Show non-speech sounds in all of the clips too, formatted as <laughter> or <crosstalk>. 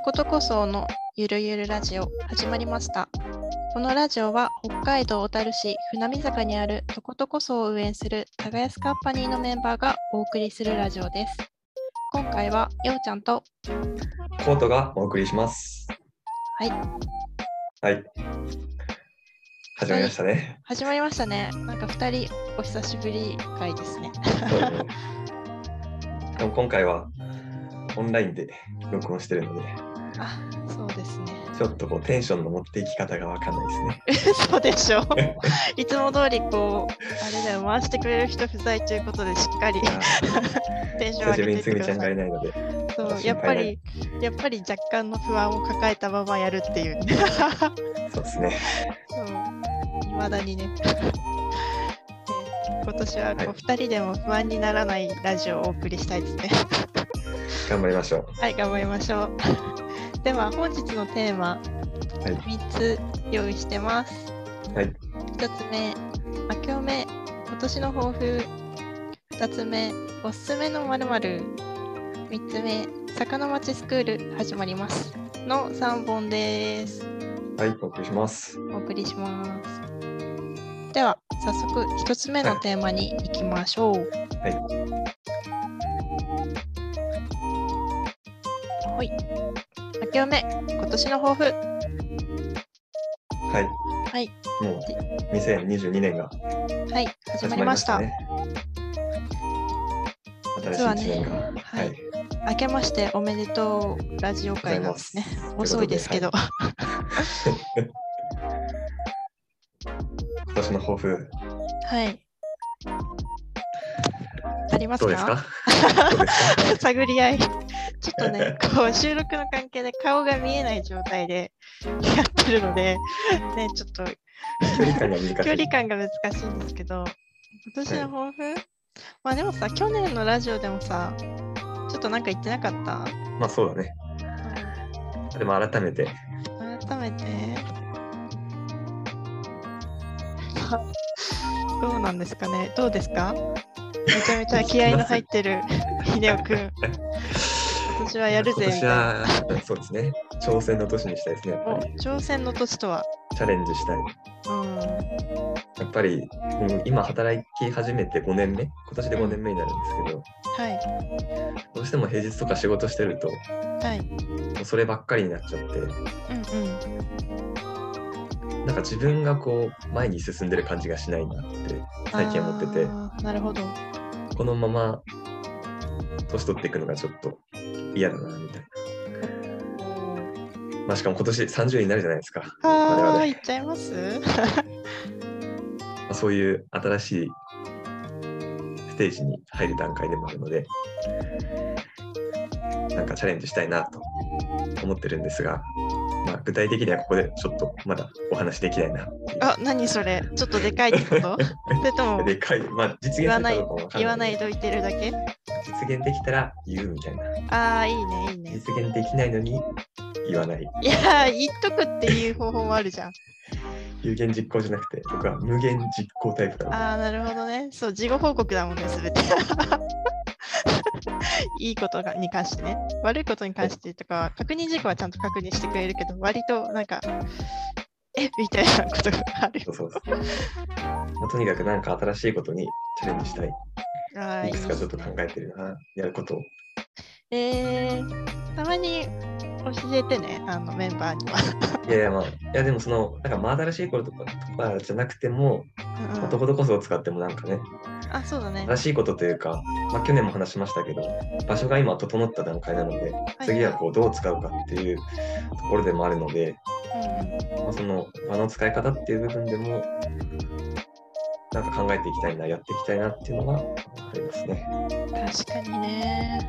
とことこそのゆるゆるラジオ始まりました。このラジオは北海道小樽市船見坂にあるとことこそを運営する耕すカンパニーのメンバーがお送りするラジオです。今回はようちゃんとコートがお送りします。はいはい。始まりましたね。始まりましたね。なんか2人お久しぶり回ですねでも今回はオンラインで録音してるので、あ、そうですね。ちょっとこうテンションの持っていき方がわかんないですね。<laughs> そうでしょう。<laughs> いつも通りこう、あれだよ、回してくれる人不在ということでしっかり <laughs> テンション上げていってください。がいないので、そう心やっぱり、やっぱり若干の不安を抱えたままやるっていうね。そうですね。いまだにね。で今年はこうはい2人でも不安にならないラジオをお送りしたいですね。頑張りましょう。はい、頑張りましょう。では、本日のテーマ、はい3つ用意してます。はい。1つ目、明けおめ、今年の抱負。2つ目、おすすめの〇〇。3つ目、坂の町スクール始まります。の3本です。はい、お送りします。お送りします。では、早速1つ目のテーマに行きましょう。はい。はい。明けおめ、今年の抱負。はい。はい。もう2022年がはい、始始ままりまし。りましたたね。新しい実はね1年が。ははいい。明けましておめでとうラジオ会なんですね。遅いですけど。<laughs> 今年の抱負、はい。ありますかどうですか？どうですか？<laughs> 探り合い。ちょっとね、<laughs> こう収録の関係で顔が見えない状態で <laughs> やってるので、ね、ちょっと距離感が難しい。んですけど、今年の抱負、まあでもさ、去年のラジオでもさ、ちょっとなんか言ってなかった？まあそうだね。でも改めて、改めて。<laughs> どうなんですかね？どうですか？めちゃめちゃ気合いの入ってる秀夫くん。今年はやるぜ今年。は、<laughs> そうですね。挑戦の年にしたいですね。やっぱおり挑戦の年とは？チャレンジしたい。うん。やっぱり、うん今働き始めて5年目、今年で5年目になるんですけど、はい。どうしても平日とか仕事してると、はい。もうそればっかりになっちゃって、うんうん。なんか自分がこう、前に進んでる感じがしないなって最近思ってて、なるほど。このまま年取っていくのがちょっと嫌だな、みたいな。まあ、しかも今年30になるじゃないですか。我ああ、々いっちゃいます？<laughs> まあ、そういう新しいステージに入る段階でもあるので、なんかチャレンジしたいなと思ってるんですが、まあ、具体的にはここでちょっとまだお話できないな。あ、何それ？ちょっとでかいってこと？<laughs> でかい、まあ、実現するか言わない。言わないないといてるだけ？実現できたら言うみたいな。ああ、いいね、いいね。実現できないのに言わない。いやー、言っとくっていう方法もあるじゃん。有言実行じゃなくて、僕は無限実行タイプなので、ああ、なるほどね。そう、事後報告だもんね、すべて。<laughs> いいことがに関してね。悪いことに関してとか、確認事項はちゃんと確認してくれるけど、割となんか、え？みたいなことがあるそ。うそうそう。まあ、とにかくなんか新しいことにチャレンジしたい。いいいくつかちょっと考えてるな、やることを。えー、たまに教えてね、あのメンバーには。いやいや、まあ、いやでもその、なんか真新しいこととかとかじゃなくても、うんまあ、どことこそを使ってもなんかね、あ、そうだね。新しいことというか、まあ、去年も話しましたけど、場所が今整った段階なので、次はこうどう使うかっていうところでもあるので、うんうんまあ、その場の使い方っていう部分でも、なんか考えていきたいな、やっていきたいなっていうのはありますね。確かにね。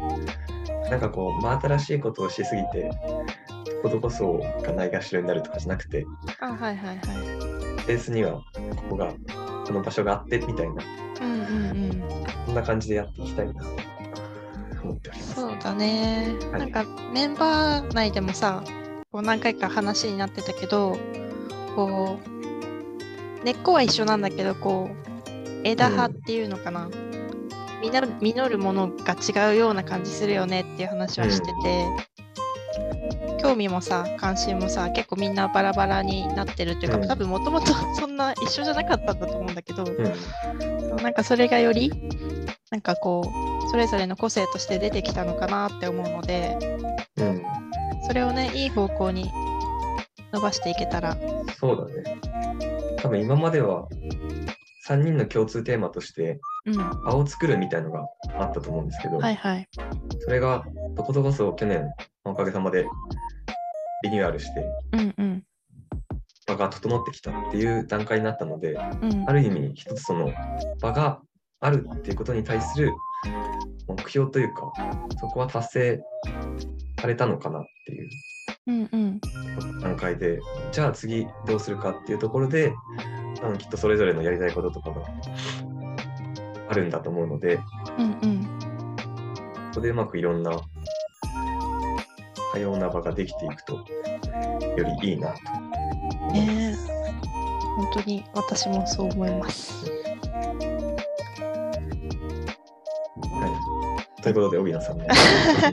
なんかこう、真新しいことをしすぎて、どことこそがないがしろになるとかじゃなくて、あ、はいはいはい。ベースにはここが、この場所があってみたいな、うんうんうん。そんな感じでやっていきたいなと思っております。そうだね。はいなんかメンバー内でもさ、こう何回か話になってたけど、こう、根っこは一緒なんだけど、こう、枝葉っていうのかな。実る実るものが違うような感じするよねっていう話はしてて、興味もさ関心もさ結構みんなバラバラになってるっていうか、うん多分もともと <laughs> そんな一緒じゃなかったんだと思うんだけど、うん。なんかそれがよりなんかこうそれぞれの個性として出てきたのかなって思うのでうん。それをねいい方向に伸ばしていけたら。そうだね。多分今までは3人の共通テーマとしてうん。場を作るみたいのがあったと思うんですけど、はいはい。それがどことこそ去年おかげさまでリニューアルしてうんうん。場が整ってきたっていう段階になったので、うん。ある意味一つその場があるっていうことに対する目標というか、そこは達成されたのかなっていううんうん段階で、じゃあ次どうするかっていうところで、あのきっとそれぞれのやりたいこととかがあるんだと思うので、うんうんそこでうまくいろんな多様な場ができていくと、よりいいなと。ねえ本当に私もそう思います。ということで、荻野さんのの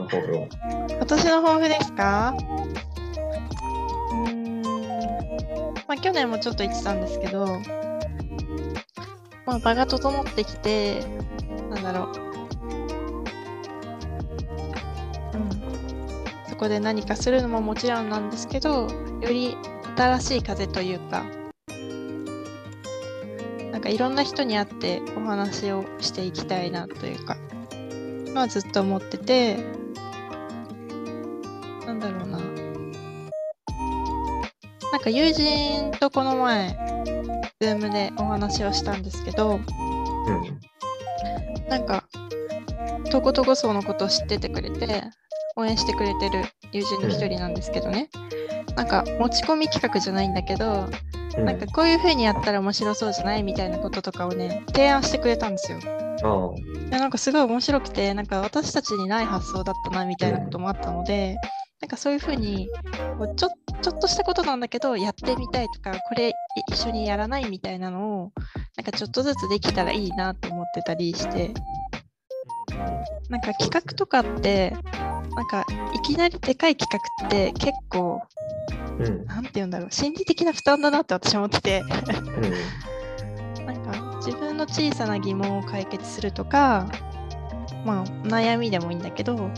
抱負を。<laughs> 今年の抱負ですか？うーん、まあ去年もちょっと言ってたんですけど、まあ場が整ってきて、なんだろう。うん。そこで何かするのももちろんなんですけど、より新しい風というか、なんかいろんな人に会ってお話をしていきたいなというか、まあずっと思ってて、なんだろうな。なんか友人とこの前、ズームでお話をしたんですけど、うん。なんか、とことこ層のことを知っててくれて、応援してくれてる友人の一人なんですけどね。なんか持ち込み企画じゃないんだけど、うん、なんかこういう風にやったら面白そうじゃないみたいなこととかをね、提案してくれたんですよ。あいやなんかすごい面白くて、なんか私たちにない発想だったなみたいなこともあったので、なんかそういうふうにこうちょちょっとしたことなんだけど、やってみたいとか、これい一緒にやらないみたいなのを、なんかちょっとずつできたらいいなと思ってたりして、なんか企画とかって、なんかいきなりでかい企画って結構、あ、うん。なんて言うんだろう、心理的な負担だなって私は思ってて。うん。<laughs> なんか自分の小さな疑問を解決するとか、まあ悩みでもいいんだけど、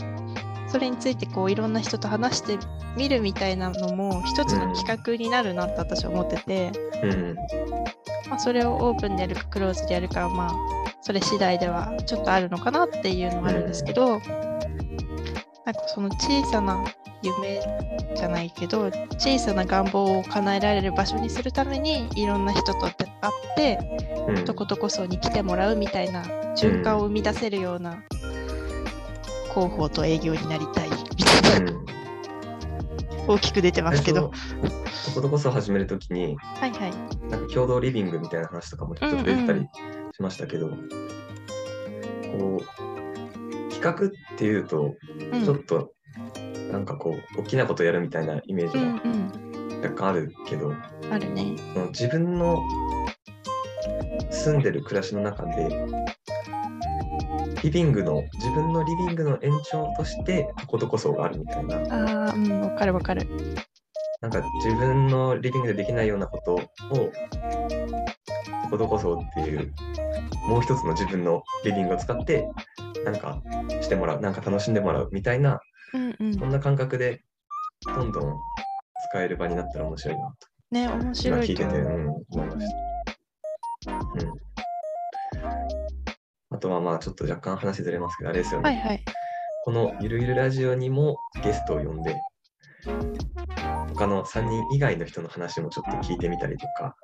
それについてこういろんな人と話してみるみたいなのも一つの企画になるなって私は思ってて、うん。まあ、それをオープンでやるかクローズでやるかはまあそれ次第ではちょっとあるのかなっていうのはあるんですけど、なんかその小さな夢じゃないけど小さな願望を叶えられる場所にするためにいろんな人と会ってうん。とことこそに来てもらうみたいな循環を生み出せるような広報と営業になりたいみたいなうん大きく出てますけど。最初こことこそ始めるときに、はいはい。なんか共同リビングみたいな話とかもちょっと出てたりしましたけど、こう、企画っていうと、うんちょっと、なんかこう、大きなことやるみたいなイメージうんがうん。若干あるけど、あるね。自分の住んでる暮らしの中で、リビングの、自分のリビングの延長として、こことこそがあるみたいな、ああ、うん、わかるわかる。なんか自分のリビングでできないようなことを、こことこそっていう、もう一つの自分のリビングを使って、なんかしてもらう、なんか楽しんでもらうみたいな、うんうんそ。んな感覚で、どんどん使える場になったら面白いなと、ね、面今白聞いてて。うん、思いました。うん。あとはまあちょっと若干話ずれますけど、あれですよね。はいはい。このゆるゆるラジオにもゲストを呼んで、他の3人以外の人の話もちょっと聞いてみたりとか、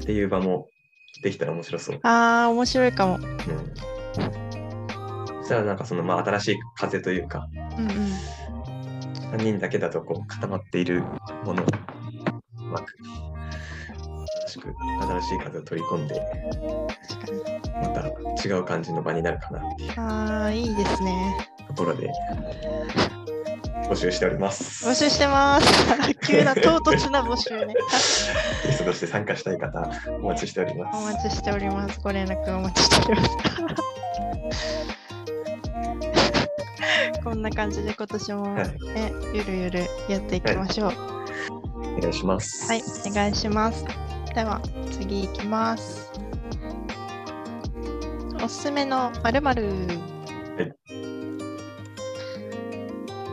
っていう場もできたら面白そう。ああ、面白いかも。うん。そしたらなんかそのまあ新しい風というか、うんうん。3人だけだとこう固まっているものをうまく新しく新しい風を取り込んで。また違う感じの場になるかなっていうああ、いいですね。ところで募集しております。募集してます。<laughs> 急な唐突な募集ね。ゲストとして参加したい方、お待ちしております。お待ちしております。ご連絡お待ちしております。こんな感じで今年もはいね、ゆるゆるやっていきましょう。お願いします。はい、お願いします。では、次いきます。おすすめのまるまる。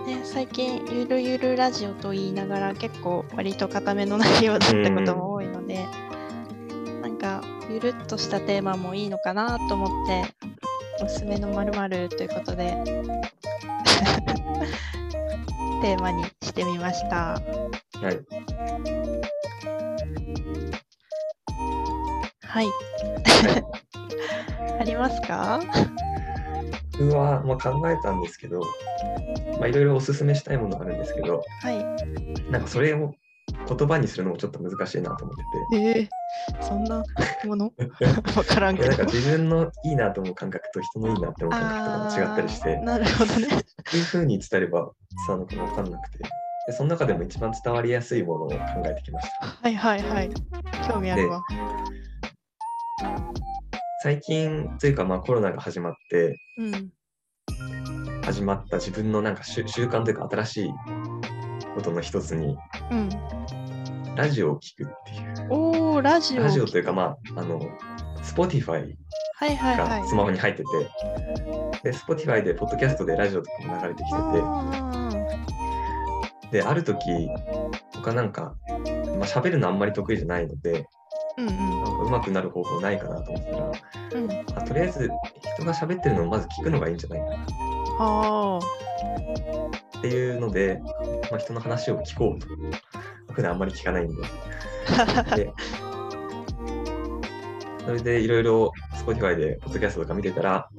ね、最近、ゆるゆるラジオと言いながら、結構割と固めの内容だったことも多いので、なんか、ゆるっとしたテーマもいいのかなと思って、おすすめのまるまるということで、テーマにしてみました。はい。はい。<laughs> ありますか？僕は、まあ、考えたんですけど、まあ、いろいろおすすめしたいものあるんですけど、はい。なんかそれを言葉にするのもちょっと難しいなと思ってえー、そんなもの？<laughs> て。わからんけど。なんか自分のいいなと思う感覚と人のいいなって思う感覚とかも違ったりして、なるほどね。どういうふうに伝えれば伝わるのか分かんなくて、でその中でも一番伝わりやすいものを考えてきました。はいはいはい。興味あるわ。最近というかまあコロナが始まって、うん。始まった自分のなんか習習慣というか新しいことの一つに、うん。ラジオを聞くっていう。ラジオ。ラジオというかまあ、あの、Spotify が。スマホに入ってて、で、Spotify で、ポッドキャストでラジオとかも流れてきてあて、で、ある時、僕はなんか、まあ、喋るのあんまり得意じゃないので、ーうんうんなんか上手くなる方法ないかなと思ったら、うん。あとりあえず人が喋ってるのをまず聞くのがいいんじゃないかなあっていうので、まあ、人の話を聞こうと。普段あんまり聞かないんで。<laughs> あ。でそれでいろいろ Spotify でポッドキャストとか見てたら、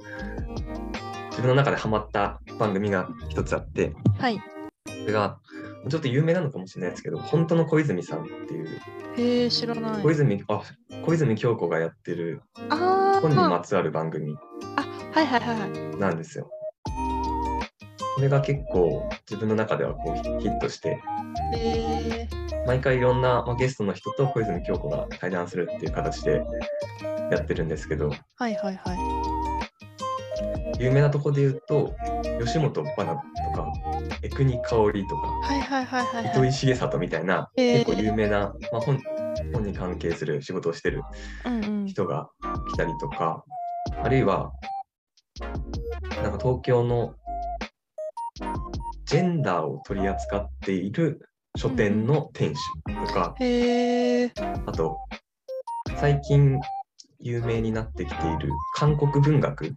自分の中でハマった番組が一つあって、はい。それが、ちょっと有名なのかもしれないですけど、本当の小泉さんっていう、へえ、知らない。小泉、あ、小泉京子がやってるあ本にまあ。つわる番組はいはいはいはい。なんですよ。これが結構自分の中ではこうヒットして、へえ。毎回いろんな、まあ、ゲストの人と小泉京子が対談するっていう形でやってるんですけど、はいはいはい。有名なとこで言うと、吉本ばなとか、江国香織とか、はいはいはいはいはい。糸井重里みたいな、えー結構有名な、まあ、本本に関係する仕事をしてるうんうん。人が来たりとか、あるいは、なんか東京のジェンダーを取り扱っている書店の店主とか、へえ。あと、最近有名になってきている韓国文学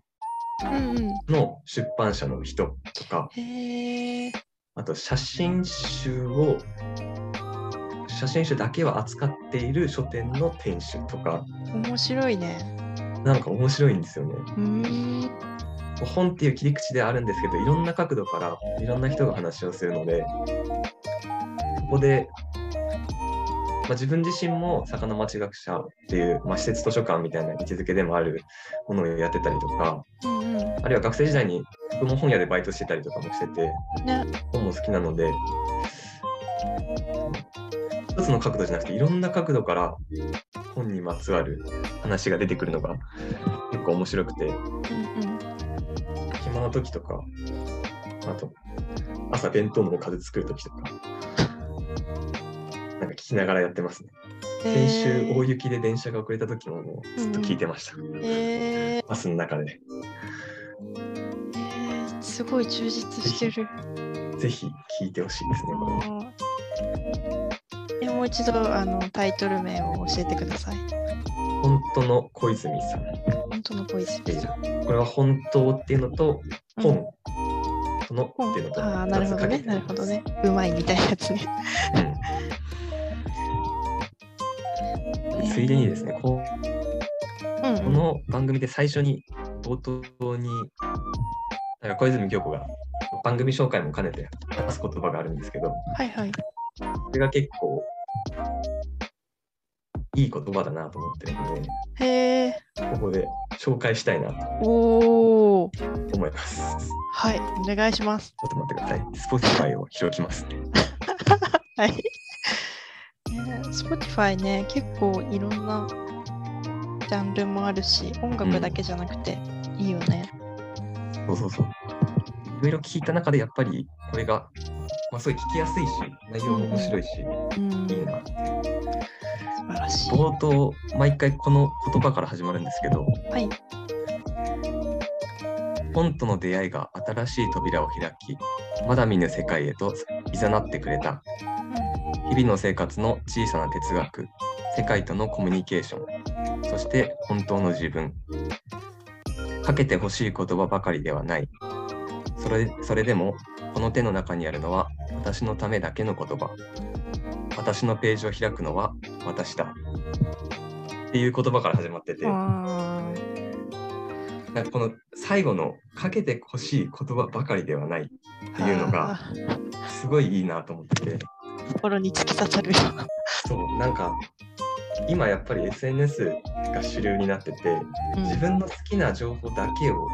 うんうん。の出版社の人とか、へえ。あと写真集を、写真集だけを扱っている書店の店主とか、面白いね。なんか面白いんですよね。本っていう切り口ではあるんですけど、いろんな角度からいろんな人が話をするので、そこで、まあ、自分自身も魚町学者っていう、まあ、施設図書館みたいな位置づけでもあるものをやってたりとか、うんうん。あるいは学生時代に僕も本屋でバイトしてたりとかもしてて、ね。本も好きなので、一つの角度じゃなくていろんな角度から本にまつわる話が出てくるのが結構面白くて、うんうん。暇な時とか、あと朝弁当の数作る時とか、なんか聞きながらやってますね。先週大雪で電車が遅れた時ももうずっと聞いてました。えー、バスの中で。えー、すごい充実してる。ぜひ聞いてほしいですね。これもう一度あのタイトル名を教えてください。本当の小泉さん。本当の小泉さん。これは本当っていうのとうんの本っていうのとああ、なるほどね。なるほどね。うまいみたいなやつね。うんついでにですね、こうん、うん。この番組で最初に冒頭に、なんか小泉京子が番組紹介も兼ねて話す言葉があるんですけど、はいはい。それが結構いい言葉だなと思ってるので、へえ。ここで紹介したいなとおお。思います。はい。お願いします。ちょっと待ってください。Spotify を開きますね。<laughs> はい。ね、Spotify ね、結構いろんなジャンルもあるし、音楽だけじゃなくていいよね。そうそうそう。自ろいろ聞いた中でやっぱりこれが、まあ、すごい聞きやすいし内容も面白いし、うん、いいなって。冒頭毎回この言葉から始まるんですけどはい。本との出会いが新しい扉を開きまだ見ぬ世界へと誘ってくれた。日々の生活の小さな哲学世界とのコミュニケーションそして本当の自分。かけてほしい言葉ばかりではない。それそれでもこの手の中にあるのは私のためだけの言葉私のページを開くのは私だ。っていう言葉から始まってて。なんかこの最後のかけてほしい言葉ばかりではないっていうのがすごいいいなと思ってて。心に突き刺さるよ。そうなんか今やっぱり SNS が主流になっててうん。自分の好きな情報だけを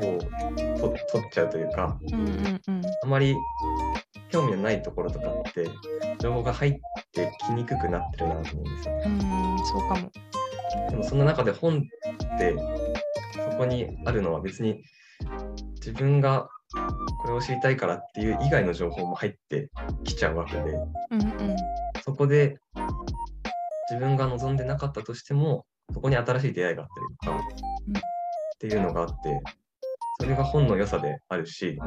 こうと取っちゃうというかうんうんうん。あまり興味のないところとかって情報が入ってきにくくなってるなと思うんですよ。うんそうかも。でもその中で本ってそこにあるのは別に自分がこれを知りたいからっていう以外の情報も入ってきちゃうわけでうんうんそこで自分が望んでなかったとしてもそこに新しい出会いがあったりとか、うんっていうのがあってそれが本の良さであるし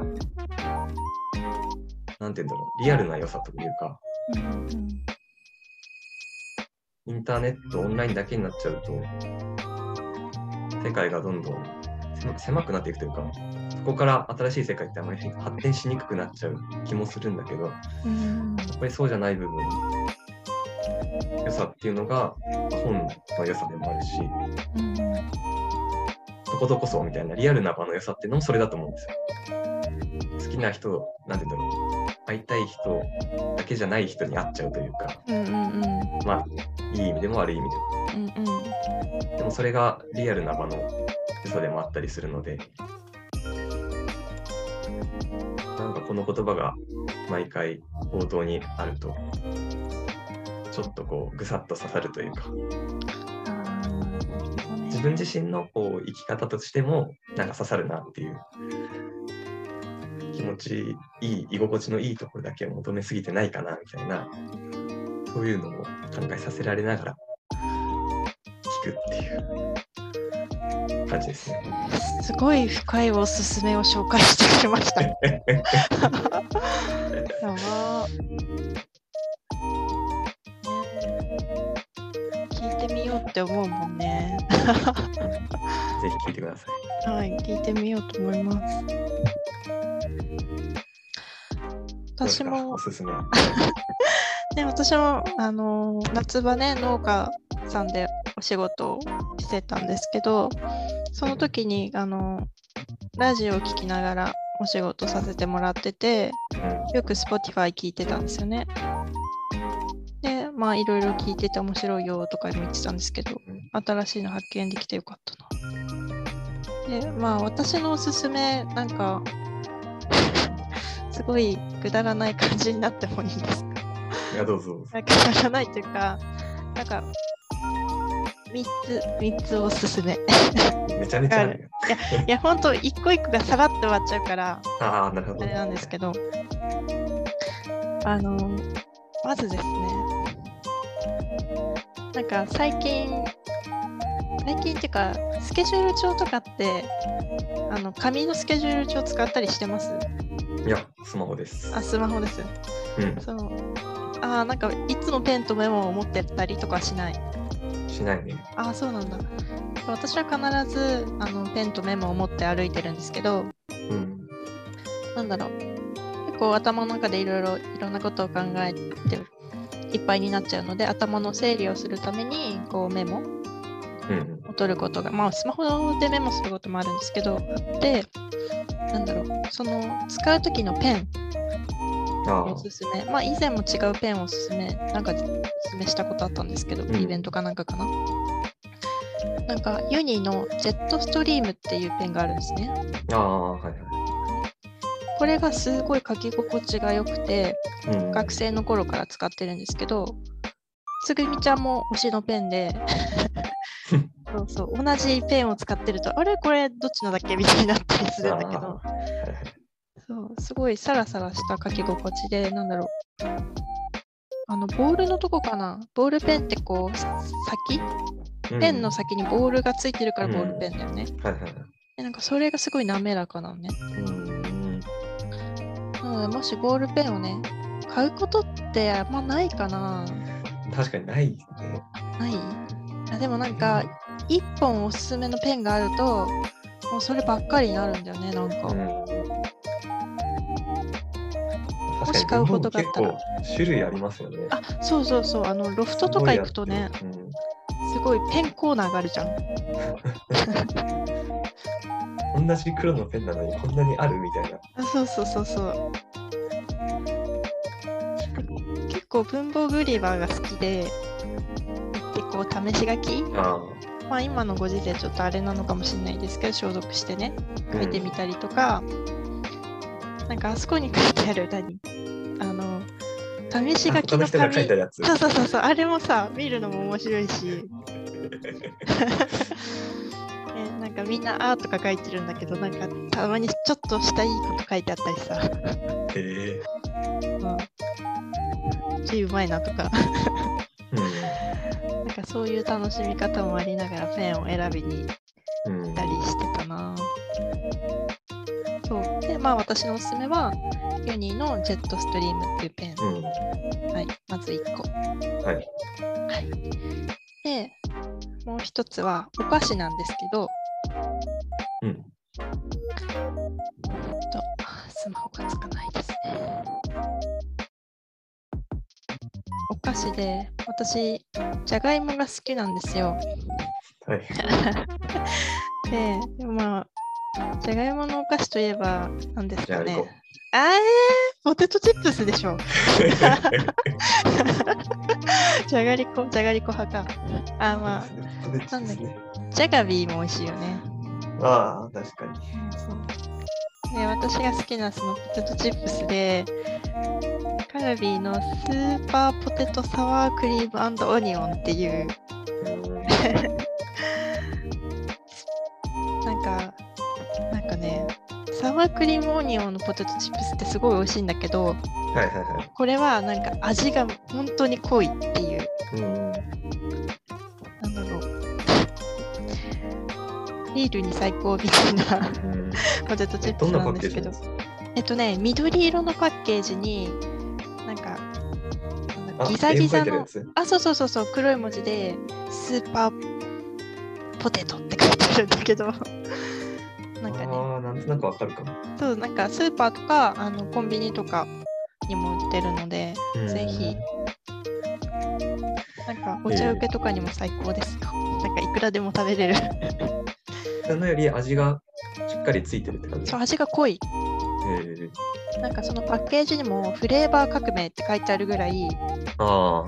なんて言うんだろう。リアルな良さというか。インターネットオンラインだけになっちゃうと世界がどんどん狭くなっていくというかそこから新しい世界ってあまり発展しにくくなっちゃう気もするんだけどやっぱりそうじゃない部分良さっていうのが本の良さでもあるしどこどこそうみたいなリアルな場の良さっていうのもそれだと思うんですよ。好きな人なんて言うんだろう。会いたい人だけじゃない人に会っちゃうというかうんうんうん。まあいい意味でも悪い意味でも。うんうん。でもそれがリアルな場の良さでもあったりするので、なんかこの言葉が毎回冒頭にあると、ちょっとこうぐさっと刺さるというか、自分自身のこう生き方としてもなんか刺さるなっていう気持ちいい、居心地のいいところだけを求めすぎてないかなみたいな、そういうのを考えさせられながら聞くっていう感じですね。すごい深いおすすめを紹介してくれました。聞いてみようって思うもんね。ぜひ聞いてください。はい、聞いてみようと思います。私もお、すすめ。<laughs> ね、私も、あのー夏場ね、農家さんでお仕事をしてたんですけど、その時に、あのーラジオを聞きながらお仕事させてもらってて、うんよく Spotify 聞いてたんですよね。で、まあいろいろ聞いてて面白いよとかも言ってたんですけど、新しいの発見できてよかったな。で、まあ私のおすすめ、なんか、すごいくだらない感じになってもいいですか？いや、どうぞくだらないというか、なんか、3つ、三つおすすめ。めちゃめちゃあるよ。いや、ほんと、一個一個がさらっと終わっちゃうから、ああ、なるほど。あれなんですけど、あの、まずですね、なんか最近、最近っていうか、スケジュール帳とかって、あの、紙のスケジュール帳使ったりしてます？いや、スマホです。あ、スマホです。うん、そう。あーなんか、いつもペンとメモを持ってたりとかしない？しないね。ああ、そうなんだ。私は必ずあのペンとメモを持って歩いてるんですけど、うん。なんだろう。結構頭の中でいろいろいろんなことを考えていっぱいになっちゃうので、頭の整理をするためにこうメモうん。を取ることが、まあスマホでメモすることもあるんですけど、あって、なんだろう。その使う時のペンあおすすめ。まあ以前も違うペンをおすすめ、なんかおすすめしたことあったんですけど、うんイベントかなんかかな。なんかユニのジェットストリームっていうペンがあるんですね。あ、ああ、はいはい。これがすごい書き心地が良くて、うん、学生の頃から使ってるんですけど、つぐみちゃんも推しのペンで、そうそう。同じペンを使ってるとあれ？これどっちのだっけ？みたいになったりするんだけど。そう。すごいサラサラした書き心地でなんだろう。あのボールのとこかな？ボールペンってこうさ先？うん。ペンの先にボールがついてるからボールペンだよね、はいはいはい。でなんかそれがすごい滑らかなのね。うん。なのでもしボールペンをね買うことってあんまないかな。確かにないね。ない？あでもなんか1本おすすめのペンがあるともうそればっかりになるんだよねなんか、うん。もし買うことがあったら種類ありますよね。あそうそうそうあのロフトとか行くとねすごいあって。すごいペンコーナーがあるじゃんうん、<laughs> 同じ黒のペンなのにこんなにあるみたいな。あそうそうそうそう結構文房具売り場が好きで行ってこう試し書きあまあ今のご時世ちょっとあれなのかもしれないですけど消毒してねあ。書いてみたりとか、なんかあそこに書いてある何あの試しうん、書きの紙たやつ。そうそうそうそうあれもさ見るのも面白いしえ <laughs> なんかみんな「あ」とか書いてるんだけどなんかたまにちょっとしたいいこと書いてあったりさへえうん字うまいなとかうん。そういう楽しみ方もありながらペンを選びにうん行ったりしてたなそうでまあ私のおすすめはユニのジェットストリームっていうペン、うん。はい、まず1個はい。はい。で、もう一つはお菓子なんですけど、うん。えっと、スマホがつかないですね。お菓子で、私、じゃがいもが好きなんですよ。はい。<laughs> で、まあ、じゃがいものお菓子といえば、何ですかね。あーポテトチップスでしょ。<laughs> じゃがりこ、じゃがりこ派か。あーまあ、そうですね。ジャガビーも美味しいよね。ああ、確かに。私が好きなそのポテトチップスで、カルビーのスーパーポテトサワークリームオニオンっていう、う <laughs> んなんか、なんかね、サワークリームオニオンのポテトチップスってすごい美味しいんだけど、はいはいはい。これはなんか味が本当に濃いっていう、うん。ビールに最高みたいな。うん。ポテトチップスなんですけど。えっとね、緑色のパッケージに、なんか、ギザギザの。あ、そうそうそうそう、黒い文字で、スーパーポテトって書いてあるんだけど、なんかね、ああ、なんとなくわかるかも。そう、なんかスーパーとか、あのコンビニとかにも売ってるので、うん。ぜひ、なんかお茶受けとかにも最高ですよ。なんかいくらでも食べれる。そのより味がしっかりついてるって感じ。そう、味が濃い。なんかそのパッケージにもフレーバー革命って書いてあるぐらい、あ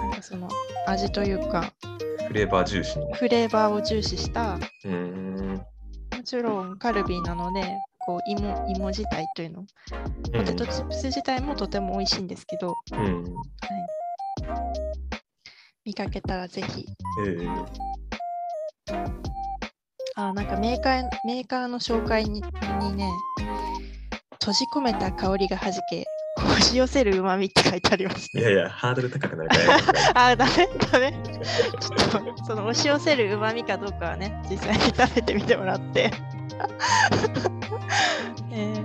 なんかその味というか、あ、フレーバー重視の。フレーバーを重視した、もうーん。ちろんカルビーなので、こう芋芋自体というの、ポテトチップス自体もとても美味しいんですけど、うん。見かけたらぜひ。ええあ、なんかメーカーメーカーの紹介ににね、閉じ込めた香りがはじけ、押し寄せるうまみって書いてありますね。いやいや、ハードル高くなるから。<laughs> あ、ダメダメ。ちょっと、その押し寄せるうまみかどうかはね、実際に食べてみてもらって。<laughs> えー <laughs> ね、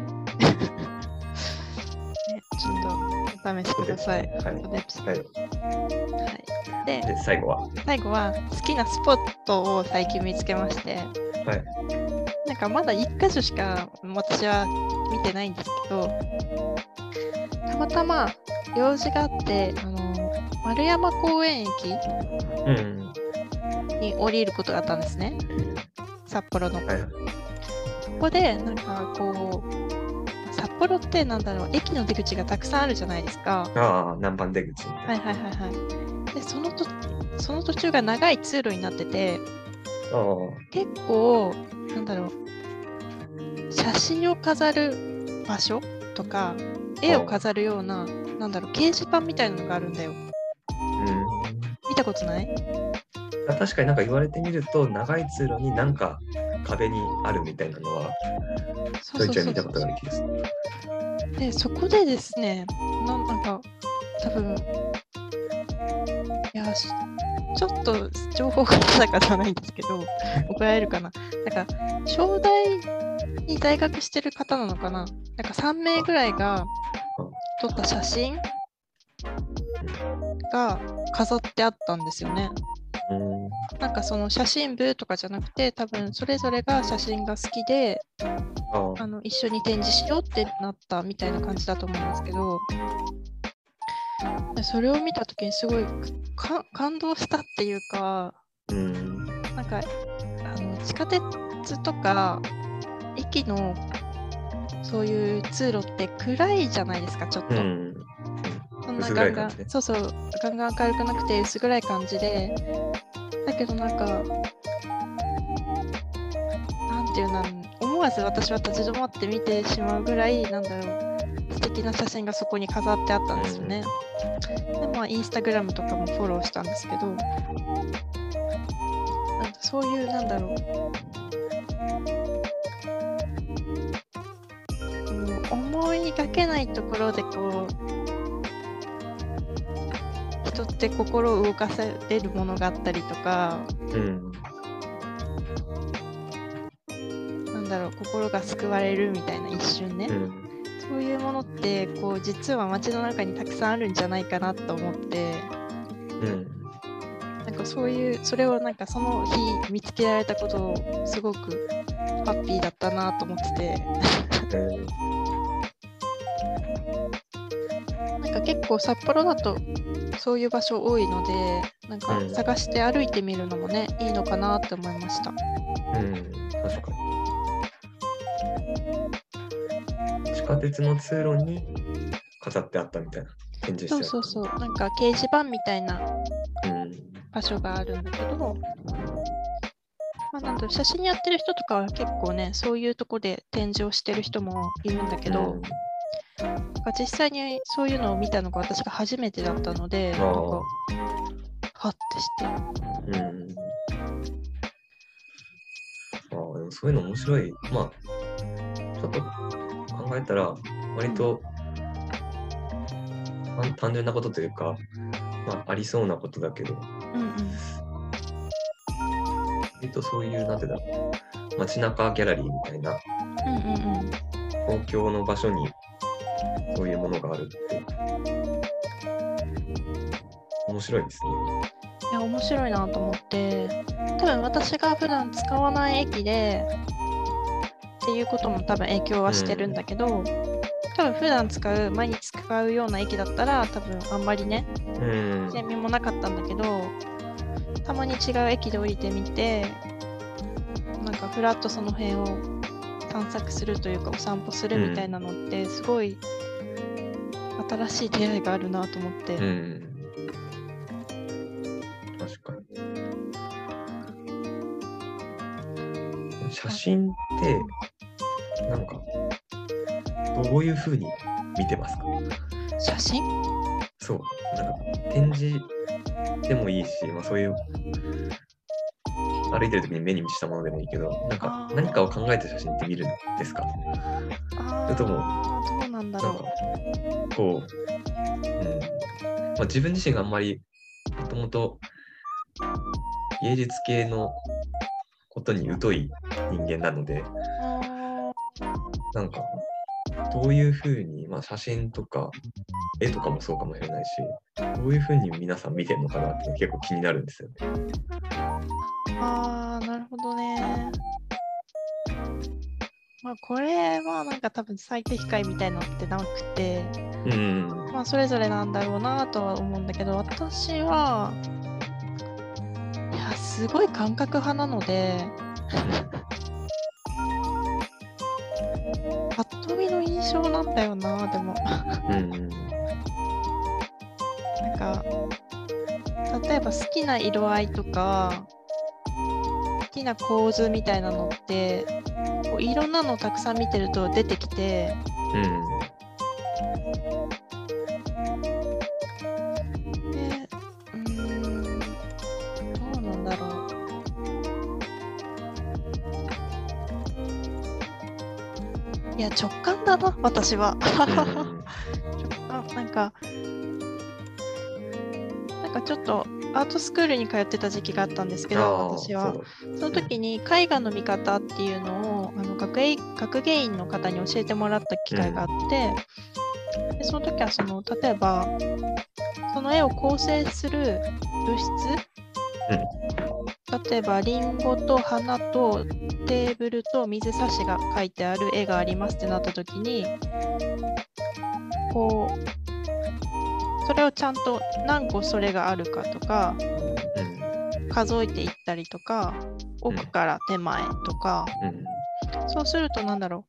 ちょっとお試しください。はいはい。はい。で、で、最後は？最後は好きなスポットを最近見つけまして、はい。なんかまだ1箇所しか私は見てないんですけど、たまたま用事があって、あの丸山公園駅うん。に降りることがあったんですね。札幌の。はい。そこで、なんかこう、札幌ってなんだろう、駅の出口がたくさんあるじゃないですか。ああ、南蛮出口みたいな。はいはいはいはい。で、そのとその途中が長い通路になってて、ああ、結構、なんだろう、写真を飾る場所とか、絵を飾るような、なんだろう、掲示板みたいなのがあるんだよ。うん。見たことない？確かになんか言われてみると、長い通路になんか壁にあるみたいなのは、ちょいちょい見たことがある気がする。で、そこでですね、ななんか、多分いや、しちょっと情報が定かではないんですけど、怒られるかな。なんか、正大に在学してる方なのかな。なんか3名ぐらいが撮った写真が飾ってあったんですよね。うんなんかその写真部とかじゃなくて、多分それぞれが写真が好きで、ああの一緒に展示しようってなったみたいな感じだと思うんですけど、でそれを見たときにすごいか感動したっていうか、うん。なんかあの地下鉄とか駅のそういう通路って暗いじゃないですか、ちょっと。うん。そんな薄ガンガンそうそう、ガンガン明るくなくて薄暗い感じで、だけどなんか、なんていうの、思わず私は立ち止まって見てしまうぐらい、なんだろう、素敵な写真がそこに飾ってあったんですよね。で、まあ、インスタグラムとかもフォローしたんですけど、なんかそういう、なんだろう、こう思いがけないところでこう人って心を動かされるものがあったりとかうんなんだろう心が救われるみたいな一瞬ね、うん。そういうものってこう実は街の中にたくさんあるんじゃないかなと思って。うん。なんかそういうそれをなんかその日見つけられたことをすごくハッピーだったなと思ってて。えなんか結構札幌だとそういう場所多いのでなんかうん。探して歩いてみるのもねいいのかなって思いました。うん。確かに。地下鉄の通路に飾ってあったみたいな展示してそうそうそう、なんか掲示板みたいなうん。場所があるんだけど、まあ、なんだ写真やってる人とかは結構ね、そういうとこで展示をしてる人もいるんだけど、なんか実際にそういうのを見たのが私が初めてだったので、あなんかーはってして、うん。ああ、でもそういうの面白い。まあ、ちょっと考えたら、割と、単単純なことというか、まあ、ありそうなことだけど、うんうん、割とそういう、なんてだろう、街中ギャラリーみたいな、うんうんうん。公共の場所にそういうものがあるって、面白いですね。いや、面白いなと思って、多分私が普段使わない駅で、っていうことも多分影響はしてるんだけど、多分普段使う、毎日使うような駅だったら、多分あんまりね、うん。興味もなかったんだけど、たまに違う駅で降りてみて、なんかふらっとその辺を探索するというか、お散歩するみたいなのって、すごい新しい出会いがあるなと思って。うん。確かに。写真って、なんか、どういうふうに見てますか？写真？そう。なんか、展示でもいいし、まあそういう、歩いてる時に目にしたものでもいいけど、なんか何かを考えて写真って見るんですか？あそれともだなんかろう。、こう、うん。まあ、自分自身があんまり、もともと芸術系のことに疎い人間なので、あなんか、どういうふうに、まあ、写真とか、絵とかもそうかもしれないし、どういうふうに皆さん見てるのかなって結構気になるんですよね。ーああ、これはなんか多分最適解みたいなのってなくて、うん。まあ、それぞれなんだろうなとは思うんだけど、私は、いや、すごい感覚派なので、ぱっと見の印象なんだよな、でも。うん。なんか、例えば好きな色合いとか、好きな構図みたいなのって、こういろんなのをたくさん見てると出てきて、うん、でうんどうなんだろう。いや直感だな私は。<laughs> 直感なんかなんかちょっとアートスクールに通ってた時期があったんですけど私は。その時に絵画の見方っていうのをあの学芸学芸員の方に教えてもらった機会があって、でその時はその例えばその絵を構成する物質、例えばリンゴと花とテーブルと水差しが描いてある絵がありますってなった時にこうそれをちゃんと何個それがあるかとかうん数えていったりとか奥から手前とか、うんそうするとなんだろ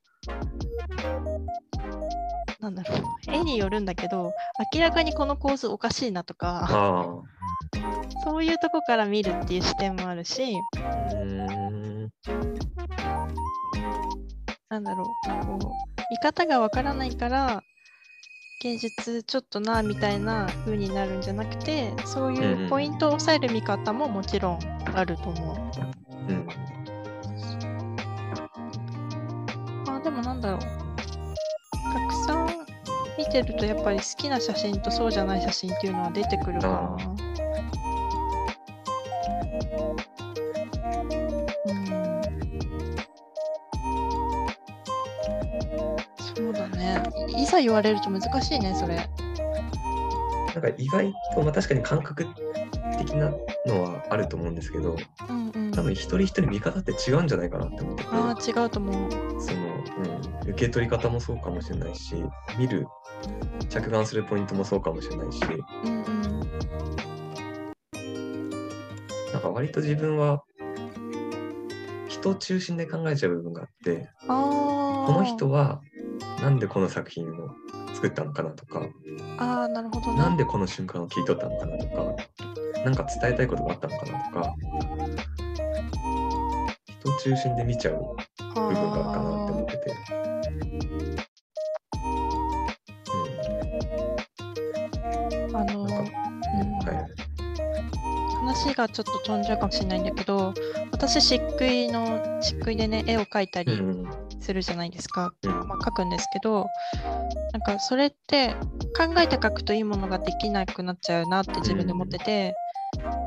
う。なんだろう。絵によるんだけど明らかにこの構図おかしいなとか。あそういうとこから見るっていう視点もあるし。なんだろう。こう見方がわからないから芸術ちょっとなみたいな風になるんじゃなくてそううんいううんポイントを押さえる見方ももちろんあると思う。うんあでもなんだろうたくさん見てるとやっぱり好きな写真とそうじゃない写真っていうのは出てくるかな。そうだね。いいざ言われると難しいね、それ。なんか意外と、まあ、確かに感覚的なのはあると思うんですけどうんうん。多分一人一人見方って違うんじゃないかなって思っててああ、違うと思う。その、うん、受け取り方もそうかもしれないし見る着眼するポイントもそうかもしれないしうんうん。なんか割と自分は人中心で考えちゃう部分があって。この人はなんでこの作品を作ったのかなとかああ、なるほどね。なんでこの瞬間を切り取ったのかなとかなんか伝えたいことがあったのかなとか人中心で見ちゃう部分があるかなって思ってて。あの、うん、なんか、うんはい。話がちょっと飛んじゃうかもしれないんだけど、私、漆喰の、漆喰でね、絵を描いたりうん、するじゃないですか。うん、まあ、描くんですけど、なんかそれって考えて描くといいものができなくなっちゃうなって自分で思ってて、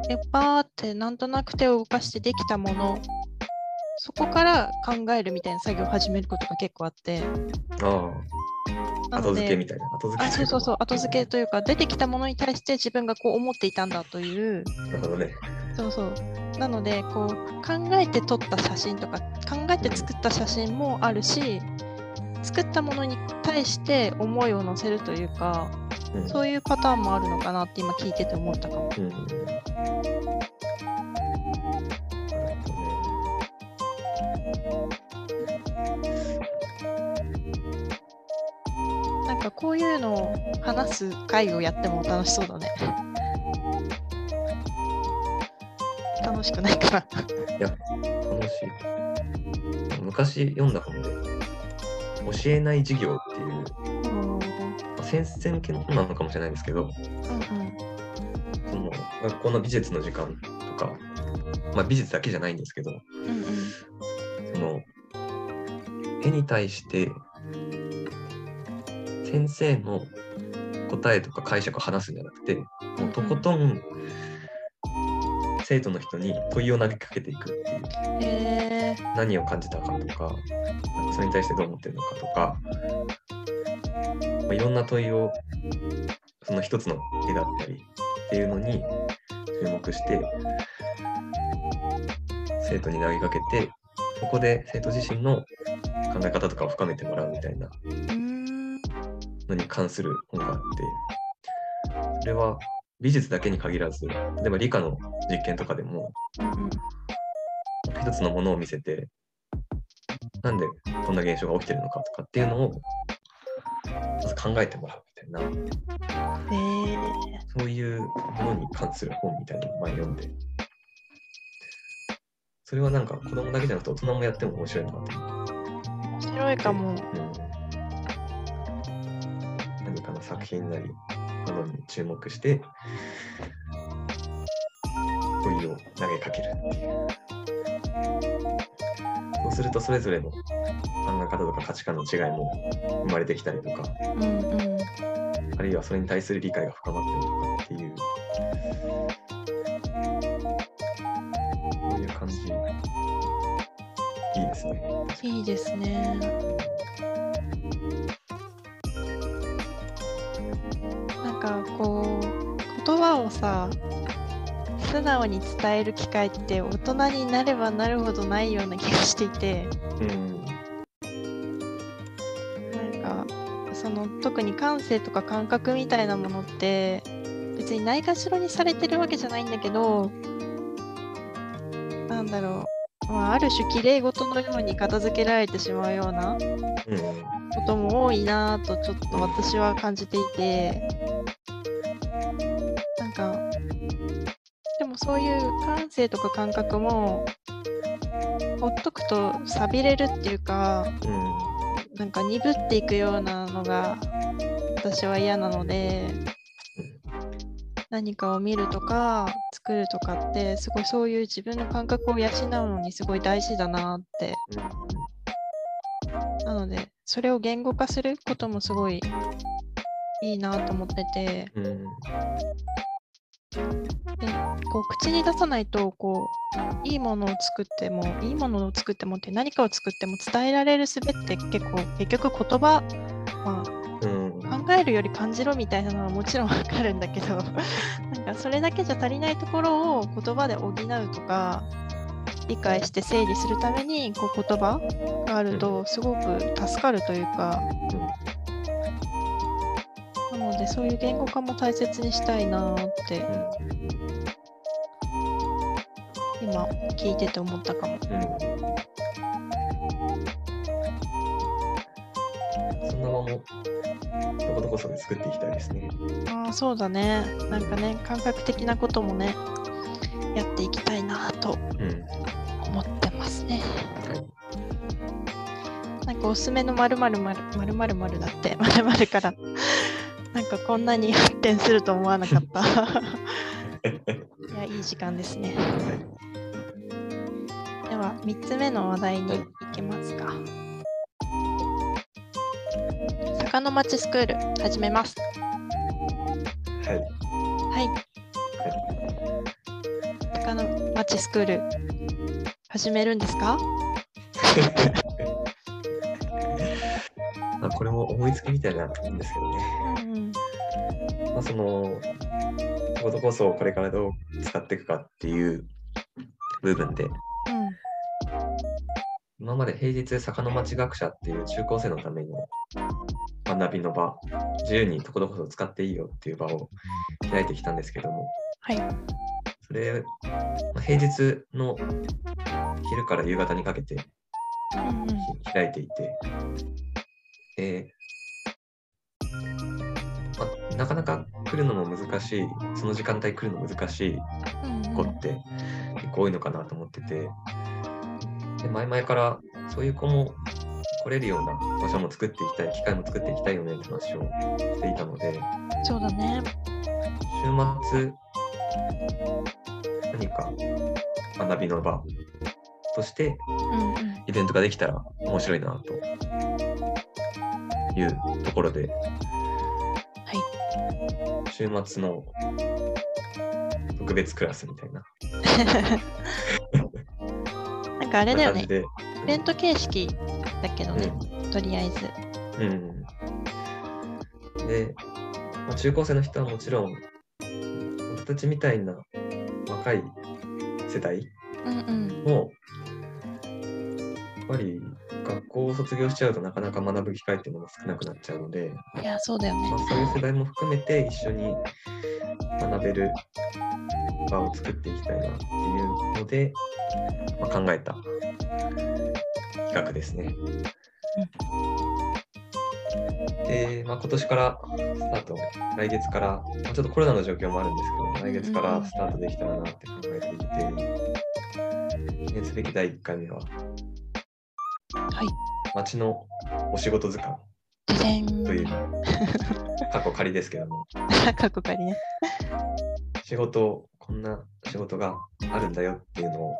でバーってなんとなく手を動かしてできたもの、そこから考えるみたいな作業を始めることが結構あって、後付けみたいな。後付けあそうそうそう、後付けというか、出てきたものに対して自分がこう思っていたんだという、け。なるほどね。そうそう。なので、こう考えて撮った写真とか、考えて作った写真もあるし、作ったものに対して思いを乗せるというか、うん、そういうパターンもあるのかなって今聞いてて思ったかも。うん。なんかこういうのを話す会をやっても楽しそうだね。楽しくないかな。楽しい。昔読んだ本で、教えない授業っていう、うん。まあ先生向けの本なのかもしれないですけど、うんその学校の美術の時間とか、まあ美術だけじゃないんですけど、うんその絵に対して先生の答えとか解釈を話すんじゃなくてもうとことん生徒の人に問いを投げかけていくっていう何を感じたかとかそれに対してどう思ってるのかとか、まあ、いろんな問いをその一つの絵だったりっていうのに注目して生徒に投げかけてそこで生徒自身の考え方とかを深めてもらうみたいな。のに関する本があってそれは美術だけに限らず例えば理科の実験とかでも一つのものを見せてなんでこんな現象が起きてるのかとかっていうのをまず考えてもらうみたいな。えー、そういうものに関する本みたいなのを前に読んで。それはなんか子供だけじゃなくて大人もやっても面白いな面白いかも。うん、何かの作品なりものに注目して問いを投げかける。っていうそうするとそれぞれの考え方とか価値観の違いも生まれてきたりとか、うんうんあるいはそれに対する理解が深まったりとかっていう、そういう感じ、いいですね。いいですね。なんかこう言葉をさ素直に伝える機会って大人になればなるほどないような気がしていてかその特に感性とか感覚みたいなものって別にないがしろにされてるわけじゃないんだけどなんだろう、まあ、ある種きれい事のように片付けられてしまうような。ことも多いなとちょっと私は感じていてなんかでもそういう感性とか感覚もほっとくと寂れるっていうかうん。なんか鈍っていくようなのが私は嫌なので何かを見るとか作るとかってすごいそういう自分の感覚を養うのにすごい大事だなってなのでそれを言語化することもすごいいいなと思っててうん。うん。でこう口に出さないとこういいものを作ってもいいものを作ってもって何かを作っても伝えられる術って結構結局言葉、まうん。あ、考えるより感じろみたいなのはもちろんわかるんだけど <laughs> なんかそれだけじゃ足りないところを言葉で補うとか理解して整理するためにこう言葉があるとすごく助かるというかなのでそういう言語化も大切にしたいなーって今聞いてて思ったかも。そんな場も、どこどこそで作っていきたいですね。ああそうだね。なんかね感覚的なこともねやっていきたいなとうん。思ってますね。はい。なんかおすすめのまるまるまるまるまるまるだってまるまるからなんかこんなに発展すると思わなかった。<laughs> いやいい時間ですね。では3つ目の話題に行きますか。坂の町スクール始めます。はい。はい。坂の町スクール始めるんですか？<laughs> 思いつきみたいなんですけどね。うんうんまあ、その、ことこそこれからどう使っていくかっていう部分で、今まで平日坂の町学者っていう中高生のための学びの場、自由にところこそ使っていいよっていう場を開いてきたんですけども、はい。それ、まあ平日の昼から夕方にかけて開いていて、で、まあ、なかなか来るのも難しい、その時間帯来るの難しい子って結構多いのかなと思ってて、で前々からそういう子も来れるような場所も作っていきたい、機会も作っていきたいよねって話をしていたので、そうだね。週末、何か学びの場としてイベントができたら面白いなというところで、週末の特別クラスみたいな <laughs> なんかあれだよね。イベント形式だけどね、とりあえず。うん。うん。で、まあ中高生の人はもちろん、僕たちみたいな若い世代うんうん。も、やっぱり学校を卒業しちゃうとなかなか学ぶ機会っていうのが少なくなっちゃうので、いや、そうだよねまあ、。そういう世代も含めて一緒に学べる場を作っていきたいなっていうので、まあ、考えた企画ですね。で、まあ、今年からスタート、来月から、まあ、ちょっとコロナの状況もあるんですけど、来月からスタートできたらなって考えていて、記念すべき第1回目は、はい。町のお仕事図鑑。という、過去仮ですけども、<laughs> 過去仮ね。仕事、こんな仕事があるんだよっていうのを